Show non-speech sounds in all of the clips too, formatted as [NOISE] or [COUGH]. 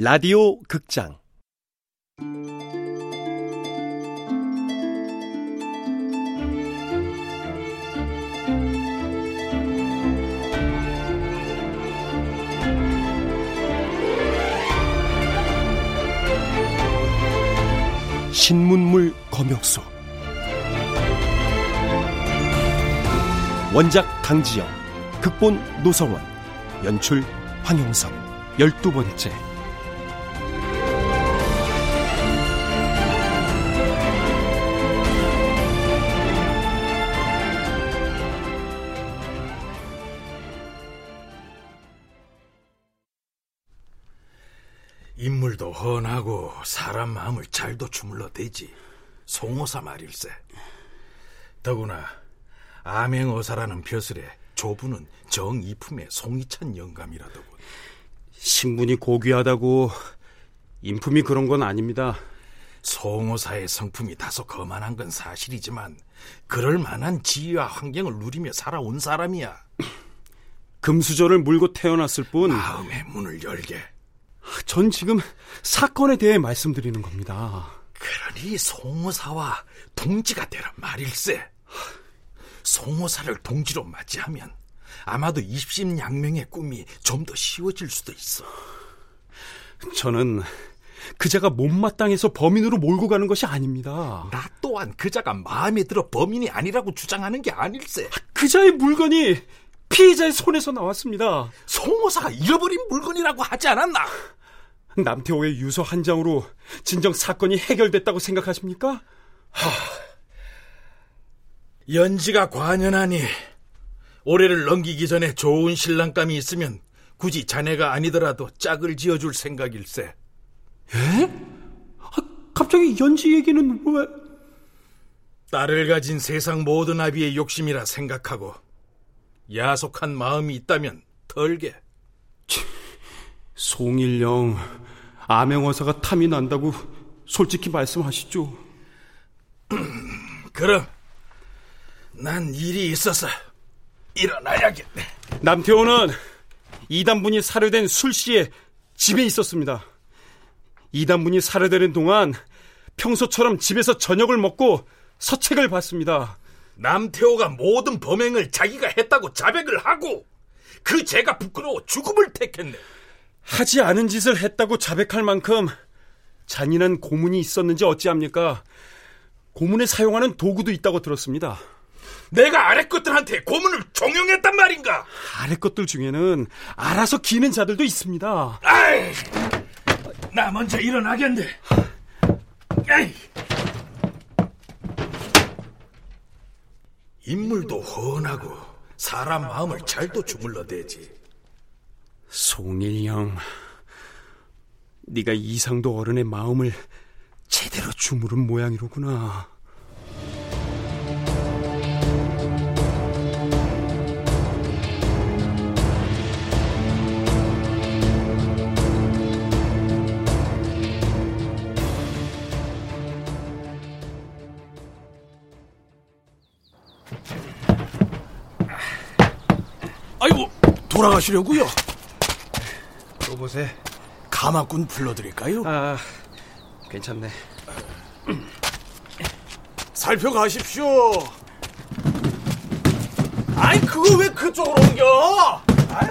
라디오 극장. 신문물 검역소. 원작 강지영 극본 노성원 연출 황영선 열두 번째 훤하고 사람 마음을 잘도 주물러 대지 송호사 말일세 더구나 암행어사라는 벼슬에 조부는 정이품의 송이찬 영감이라더군 신분이 고귀하다고 인품이 그런 건 아닙니다. 송호사의 성품이 다소 거만한 건 사실이지만 그럴 만한 지위와 환경을 누리며 살아온 사람이야 금수저를 물고 태어났을 뿐. 마음의 문을 열게 전 지금 사건에 대해 말씀드리는 겁니다. 그러니 송호사와 동지가 되란 말일세. 송호사를 동지로 맞이하면 아마도 입심양명의 꿈이 좀 더 쉬워질 수도 있어. 저는 그자가 못마땅해서 범인으로 몰고 가는 것이 아닙니다. 나 또한 그자가 마음에 들어 범인이 아니라고 주장하는 게 아닐세. 그자의 물건이 피해자의 손에서 나왔습니다. 송호사가 잃어버린 물건이라고 하지 않았나? 남태호의 유서 한 장으로 진정 사건이 해결됐다고 생각하십니까? 연지가 관연하니 올해를 넘기기 전에 좋은 신랑감이 있으면 굳이 자네가 아니더라도 짝을 지어줄 생각일세. 에? 아, 갑자기 연지 얘기는 왜? 딸을 가진 세상 모든 아비의 욕심이라 생각하고 야속한 마음이 있다면 덜게. 송일령 암행어사가 탐이 난다고 솔직히 말씀하시죠. [CLEARS THROAT] 그럼 난 일이 있어서 일어나야겠네. 남태호는 이단분이 살해된 술시에 집에 있었습니다. 이단분이 살해되는 동안 평소처럼 집에서 저녁을 먹고 서책을 봤습니다. 남태호가 모든 범행을 자기가 했다고 자백을 하고 그 죄가 부끄러워 죽음을 택했네. 하지 않은 짓을 했다고 자백할 만큼 잔인한 고문이 있었는지 어찌합니까? 고문에 사용하는 도구도 있다고 들었습니다. 내가 아래 것들한테 고문을 종용했단 말인가? 아래 것들 중에는 알아서 기는 자들도 있습니다. 아이, 나 먼저 일어나겠네. 에이. 인물도 훤하고 사람 마음을 잘도 주물러대지. 송일영, 네가 이상도 어른의 마음을 제대로 주무른 모양이로구나. 아이고, 돌아가시려고요? 여보세. 가마꾼 불러드릴까요? 아, 괜찮네. [CLEARS THROAT] 살펴가십시오. 아이, 그거 왜 그쪽으로 옮겨? 아이.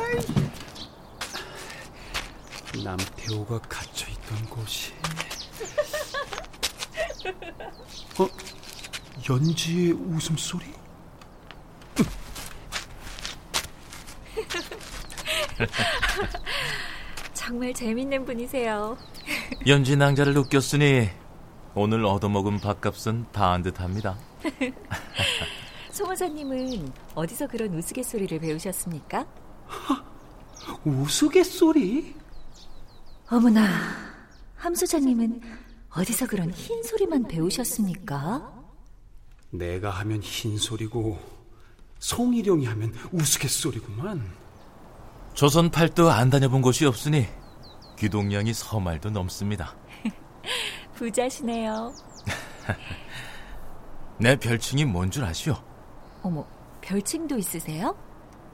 남태호가 갇혀있던 곳이. 어? 연지의 웃음소리? [LAUGHS] 정말 재밌는 분이세요. 연지 낭자를 웃겼으니 오늘 얻어먹은 밥값은 다 한 듯합니다. [LAUGHS] 송호사님은 어디서 그런 우스갯소리를 배우셨습니까? [LAUGHS] 우스갯소리? 어머나, 함수자님은 어디서 그런 흰 소리만 배우셨습니까? 내가 하면 흰 소리고 송일영이 하면 우스갯소리구만. 조선 팔도 안 다녀본 곳이 없으니 귀동량이 서말도 넘습니다. [LAUGHS] 부자시네요. [LAUGHS] 내 별칭이 뭔 줄 아시오? 어머, 별칭도 있으세요?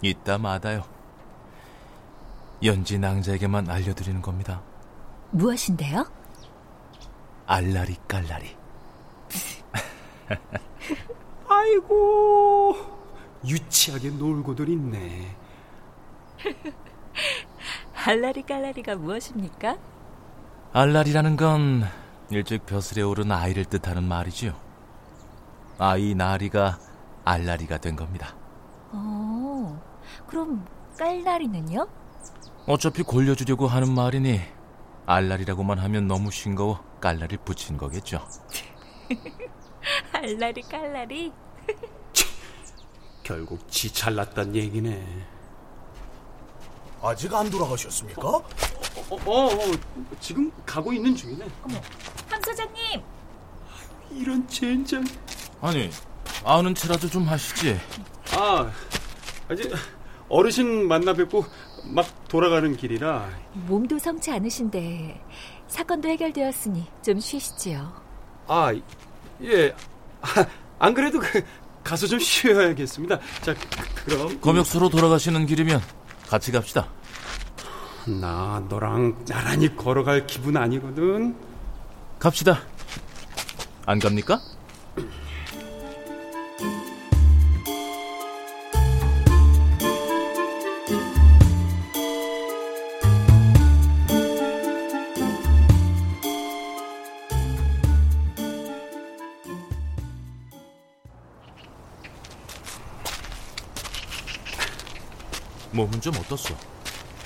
이따 마다요. 연지 낭자에게만 알려드리는 겁니다. 무엇인데요? 알라리 깔라리. [LAUGHS] 아이고, 유치하게 놀고들 있네. [LAUGHS] 알라리 깔라리가 무엇입니까? 알라리라는 건 일찍 벼슬에 오른 아이를 뜻하는 말이지요. 아이 나리가 알라리가 된 겁니다. 어, 그럼 깔라리는요? 어차피 골려주려고 하는 말이니 알라리라고만 하면 너무 싱거워 깔라리를 붙인 거겠죠. [LAUGHS] 알라리 깔라리? 결국 지 잘났단 얘기네. 아직 안 돌아가셨습니까? 어, 어, 어, 지금 가고 있는 중이네. 함 소장님! 이런 젠장. 아니 아는 체라도 좀 하시지. 아, 아직 어르신 만나 뵙고 막 돌아가는 길이라. 몸도 성치 않으신데 사건도 해결되었으니 좀 쉬시지요. 아, 예. 아, 안 그래도 그, 가서 좀 쉬어야겠습니다. 자, 그, 그럼. 검역소로 돌아가시는 길이면 같이 갑시다. 나 너랑 나란히 걸어갈 기분 아니거든. 갑시다. 안 갑니까? 몸은 좀 어떻소?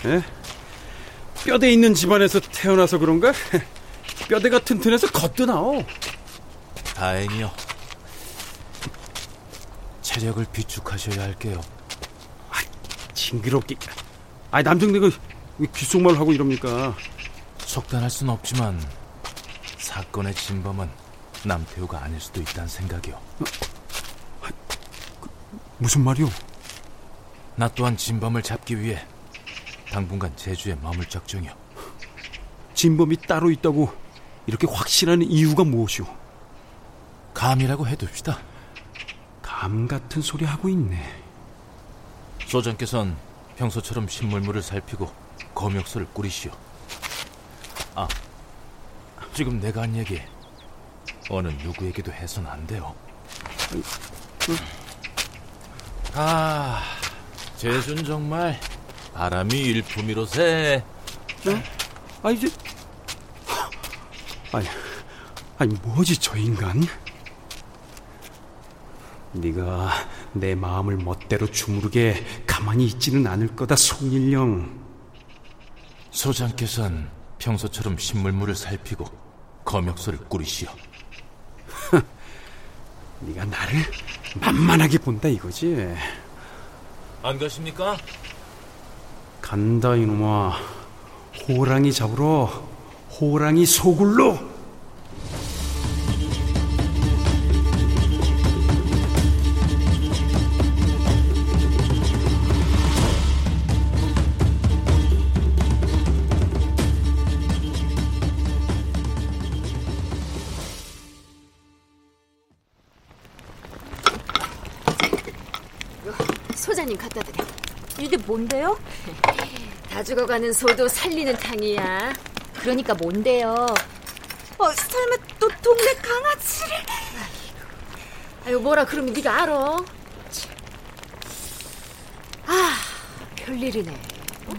예? 뼈대 있는 집안에서 태어나서 그런가? [LAUGHS] 뼈대가 튼튼해서 겉도 나오. 다행이요. 체력을 비축하셔야 할게요. 징그럽게. 아이, 남정네가 왜 귓속말 하고 이럽니까? 속단할 순 없지만 사건의 진범은 남태우가 아닐 수도 있다는 생각이요. 무슨 말이오? 나 또한 진범을 잡기 위해 당분간 제주에 머물 작정이요. 진범이 따로 있다고 이렇게 확신하는 이유가 무엇이오? 감이라고 해둡시다. 감 같은 소리 하고 있네. 소장께선 평소처럼 신물물을 살피고 검역소를 꾸리시오. 아, 지금 내가 한 얘기 어느 누구에게도 해선 안 돼요. 아, 제주는 정말 바람이 일품이로세. 네? 아 이제 아니 아니 뭐지 저 인간? 네가 내 마음을 멋대로 주무르게 가만히 있지는 않을 거다 송일령. 소장께선 평소처럼 신물물을 살피고 검역소를 꾸리시오. [LAUGHS] 네가 나를 만만하게 본다 이거지? 안 가십니까? 간다 이놈아. 호랑이 잡으러 호랑이 소굴로. 소장님 갖다 드려. 이게 뭔데요? [LAUGHS] 다 죽어가는 소도 살리는 탕이야. 그러니까 뭔데요? 어, 설마 또 동네 강아지를? 아유 뭐라 그러면 네가 알아. 아, 별일이네. 어?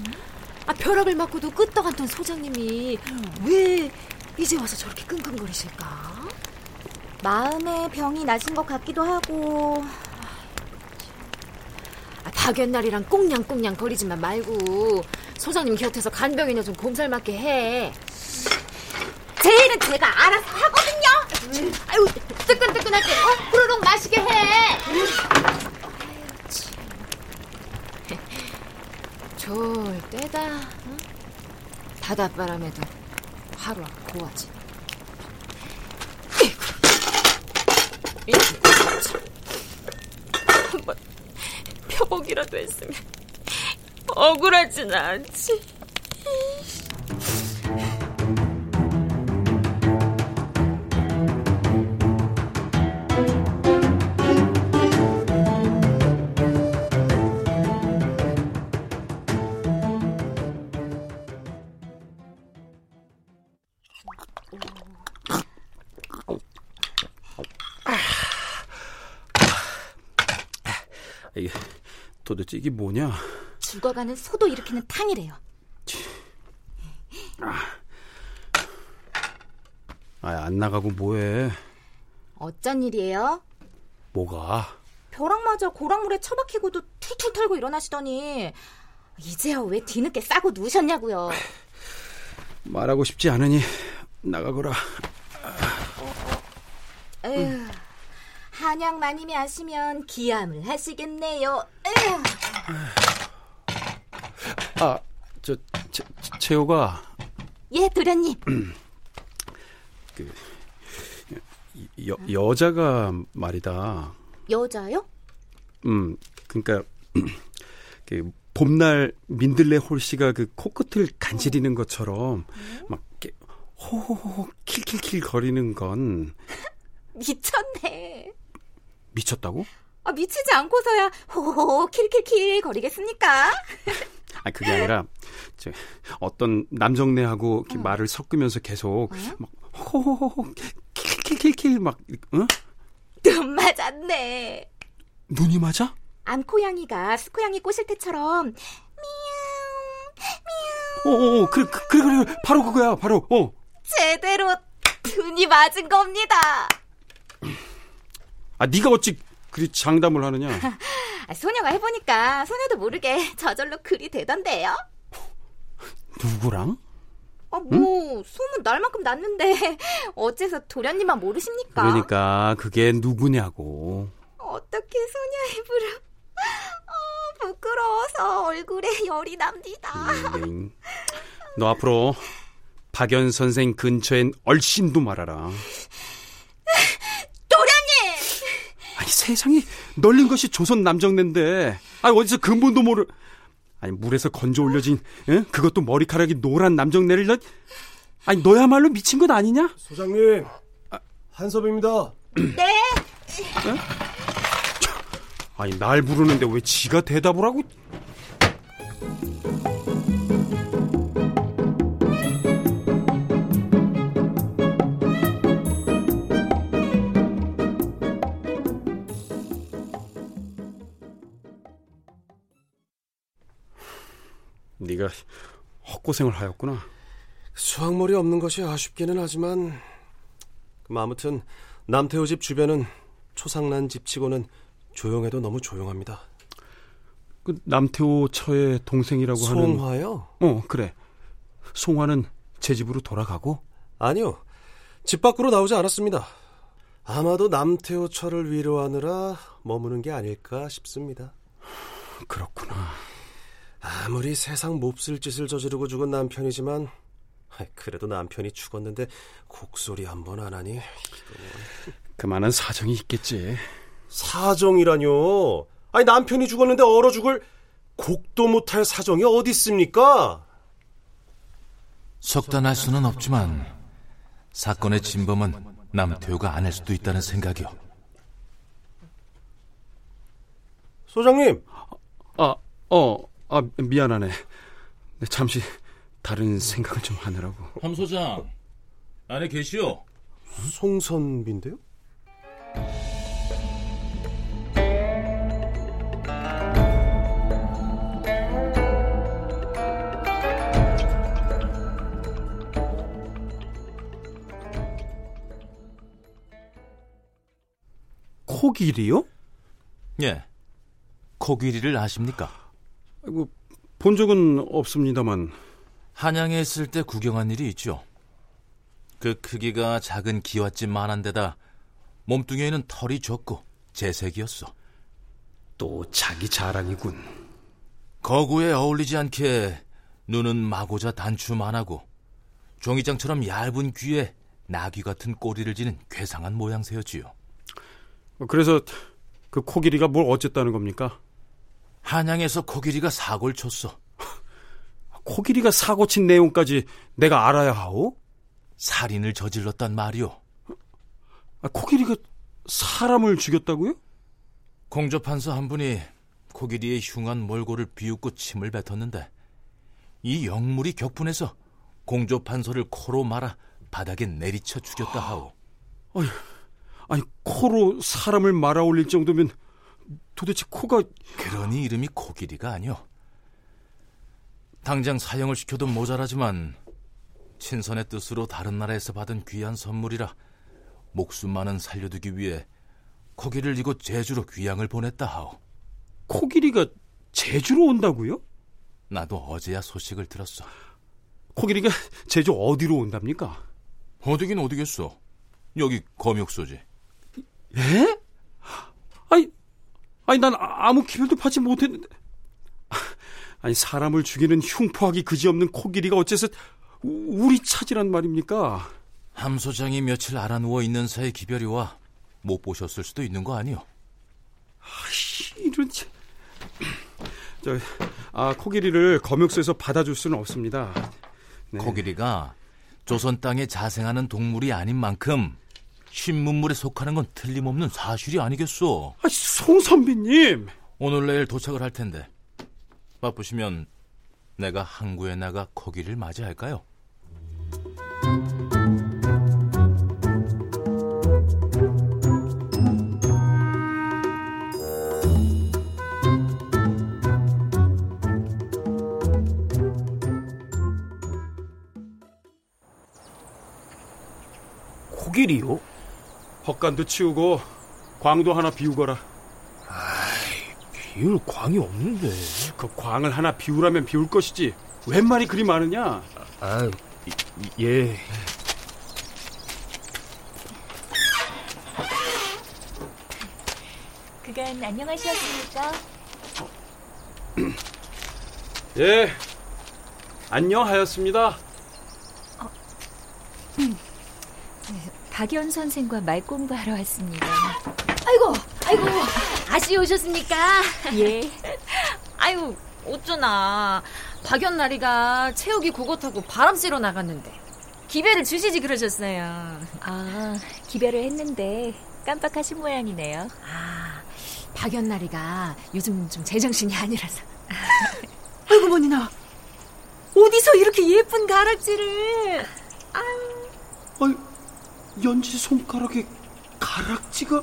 아, 벼락을 맞고도 끄떡않던 소장님이 왜 이제 와서 저렇게 끙끙거리실까? 마음에 병이 나신 것 같기도 하고 아, 박연날이랑 꽁냥꽁냥 거리지만 말고 소장님 곁에서 간병이나 좀 몸살 맞게 해. 제 일은 제가 알아서 하거든요. 아유 뜨끈뜨끈할 때 어, 후루룩 마시게 해. 좋을 때다. 응? 바닷바람에도 고하지. 한번 표복이라도 했으면 억울하진 않지. 도대체 이게 뭐냐? 죽어가는 소도 일으키는 탕이래요. 아, 안 나가고 뭐해? 어쩐 일이에요? 뭐가? 벼락 맞아 고랑물에 처박히고도 툴툴 털고 일어나시더니 이제야 왜 뒤늦게 싸고 누우셨냐고요. 말하고 싶지 않으니 나가거라. 에휴, 한약 마님이 아시면 기함을 하시겠네요. 아, 저 체, 채호가 예, 도련님. [CLEARS THROAT] 여, 여자가 말이다. 여자요? 음, 그러니까 [CLEARS THROAT] 그 봄날 민들레 홀씨가 그 코끝을 간지리는 것처럼 막 이렇게 호호호 킬킬킬 거리는 건 [LAUGHS] 미쳤네. 미쳤다고? 아, 미치지 않고서야 호호호 킬킬킬 거리겠습니까? [LAUGHS] 아 그게 아니라 저 어떤 남정네하고 이렇게 말을 섞으면서 계속 막 호호호 킬킬킬킬 막 응? 눈 맞았네. 눈이 맞아? 암코양이가 수코양이 꼬실 때처럼 어어 어, 그래 그- 그래 그래 바로 그거야 바로 어 제대로 눈이 맞은 겁니다. 아 네가 어찌 그리 장담을 하느냐? [LAUGHS] 아, 소녀가 해보니까 소녀도 모르게 저절로 글이 되던데요. 누구랑? 아, 뭐 소문 날만큼 났는데 [LAUGHS] 어째서 도련님만 모르십니까? 그러니까 그게 누구냐고. 어떻게 소녀 입으로 [LAUGHS] 어, 부끄러워서 얼굴에 열이 납니다. 음, 너 앞으로 박연 선생 근처엔 얼씬도 말아라. 도련님! 아니 세상이 널린 것이 조선 남정네인데 아니 어디서 근본도 모를 아니 물에서 건져 올려진 응? 그것도 머리카락이 노란 남정네를 너 아니 너야말로 미친 것 아니냐? 소장님, 한섭입니다. 네, 아니 날 부르는데 왜 지가 대답을 하고 네가 헛고생을 하였구나. 수확물이 없는 것이 아쉽기는 하지만 뭐 아무튼 남태호 집 주변은 초상난 집치고는 조용해도 너무 조용합니다. 그 남태호 처의 동생이라고 하는 송화요? 어 그래 송화는 제 집으로 돌아가고 아니요. 집 밖으로 나오지 않았습니다. 아마도 남태호 처를 위로하느라 머무는 게 아닐까 싶습니다. 그렇구나. 아무리 세상 몹쓸 짓을 저지르고 죽은 남편이지만 그래도 남편이 죽었는데 곡소리 한 번 안 하니 그만한 사정이 있겠지. 사정이라뇨. 아니 남편이 죽었는데 얼어 죽을 곡도 못할 사정이 어디 있습니까? 속단할 수는 없지만 사건의 진범은 남태호가 아닐 수도 있다는 생각이요. 소장님, 아, 어, 아, 미안하네. 네, 잠시 다른 생각을 좀 하느라고. 함 소장 안에 계시오. 송선비인데요? 코길이요? 예. 코끼리를 아십니까? 아이고, 본 적은 없습니다만. 한양에 있을 때 구경한 일이 있죠. 그 크기가 작은 기와집만한 데다 몸뚱이에는 털이 적고 재색이었어. 또 자기 자랑이군. 거구에 어울리지 않게 눈은 마고자 단추만 하고 종이장처럼 얇은 귀에 나귀 같은 꼬리를 지닌 괴상한 모양새였지요. 그래서 그 코길이가 뭘 어쨌다는 겁니까? 한양에서 코끼리가 사고를 쳤어. 코길이가 사고 친 내용까지 내가 알아야 하오? 살인을 저질렀단 말이오. 아, 코길이가 사람을 죽였다고요? 공조판서 한 분이 코끼리의 흉한 몰골을 비웃고 침을 뱉었는데 이 영물이 격분해서 공조판서를 코로 말아 바닥에 내리쳐 죽였다 하오. 아니, 코로 사람을 말아 올릴 정도면 도대체 코가 그러니 이름이 코끼리가 아니오. 당장 사형을 시켜도 모자라지만 친선의 뜻으로 다른 나라에서 받은 귀한 선물이라 목숨만은 살려두기 위해 코기를 이곳 제주로 귀양을 보냈다 하오. 코끼리가 제주로 온다고요? 나도 어제야 소식을 들었어. 코끼리가 제주 어디로 온답니까? 어디긴 어디겠어. 여기 검역소지. 예? 아니, 아니 난 아무 기별도 받지 못했는데. 아니 사람을 죽이는 흉포하기 그지없는 코끼리가 어째서 우리 차지란 말입니까? 함 소장이 며칠 알아 누워 있는 사이 기별이 와 못 보셨을 수도 있는 거 아니오? 이런 [CLEARS THROAT] 저, 아 코끼리를 검역소에서 받아줄 수는 없습니다. 네. 코끼리가 조선 땅에 자생하는 동물이 아닌 만큼 신문물에 속하는 건 틀림없는 사실이 아니겠소. 아, 송 선배님. 오늘 내일 도착을 할 텐데 바쁘시면 내가 항구에 나가 코끼리를 맞이할까요? 코끼리요? 헛간도 치우고 광도 하나 비우거라. 비울 광이 없는데. 그 광을 하나 비우라면 비울 것이지. 웬 말이 그리 많으냐? 아, 예. 그간 안녕하셨습니까? 예. 안녕하였습니다. 박연 선생과 말 공부하러 왔습니다. 아이고, 아이고, 다시 오셨습니까? 예. [LAUGHS] 아유, 어쩌나. 박연나리가 채우기 그거 타고 바람 쐬러 나갔는데. 기배를 주시지 그러셨어요. 아, 기별을 했는데 깜빡하신 모양이네요. 아, 박연나리가 요즘 좀 제정신이 아니라서. [LAUGHS] 아이고 머니나 어디서 이렇게 예쁜 가락지를 아이, 연지 손가락에 가락지가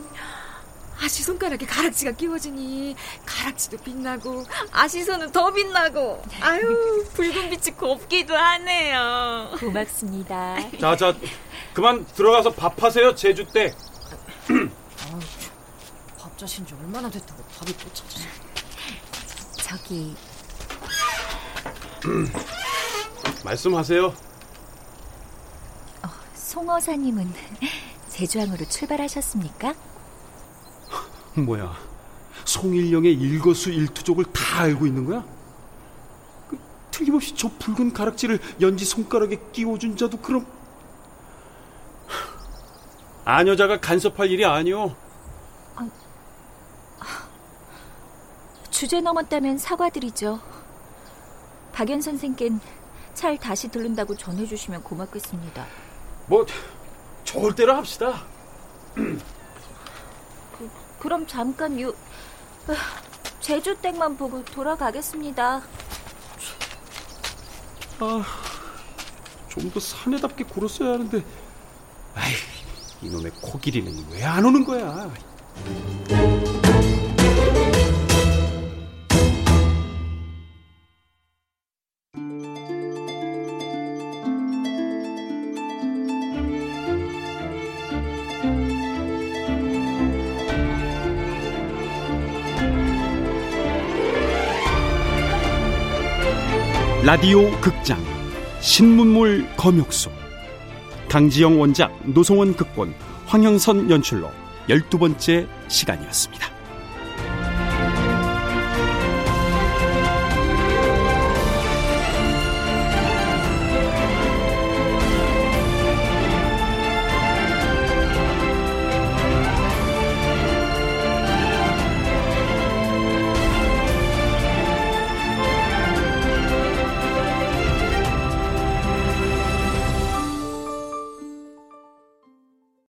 아시 손가락에 가락지가 끼워지니 가락지도 빛나고 아시손은 더 빛나고 아유 붉은 빛이 곱기도 하네요. 고맙습니다. 자, 자, 그만 들어가서 밥하세요, 제주 때. [CLEARS THROAT] 밥 자신 지 얼마나 됐다고 밥이 또 찾아서. 저기 [CLEARS THROAT] 말씀하세요. 송어사님은 제주항으로 출발하셨습니까? 뭐야, 송일령의 일거수 일투족을 다 알고 있는 거야? 그, 틀림없이 저 붉은 가락지를 연지 손가락에 끼워준 자도 그럼 아녀자가 간섭할 일이 아니오. 주제 넘었다면 사과드리죠. 박연 선생께는 잘 다시 들른다고 전해주시면 고맙겠습니다. 뭐 좋을 대로 합시다. 그럼 잠깐 요 아, 제주 댁만 보고 돌아가겠습니다. 아, 좀 더 사내답게 굴었어야 하는데. 아이, 이놈의 코끼리는 왜 안 오는 거야? 라디오 극장 신문물 검역소 강지영 원작 노성원 극본 황영선 연출로 열두 번째 시간이었습니다.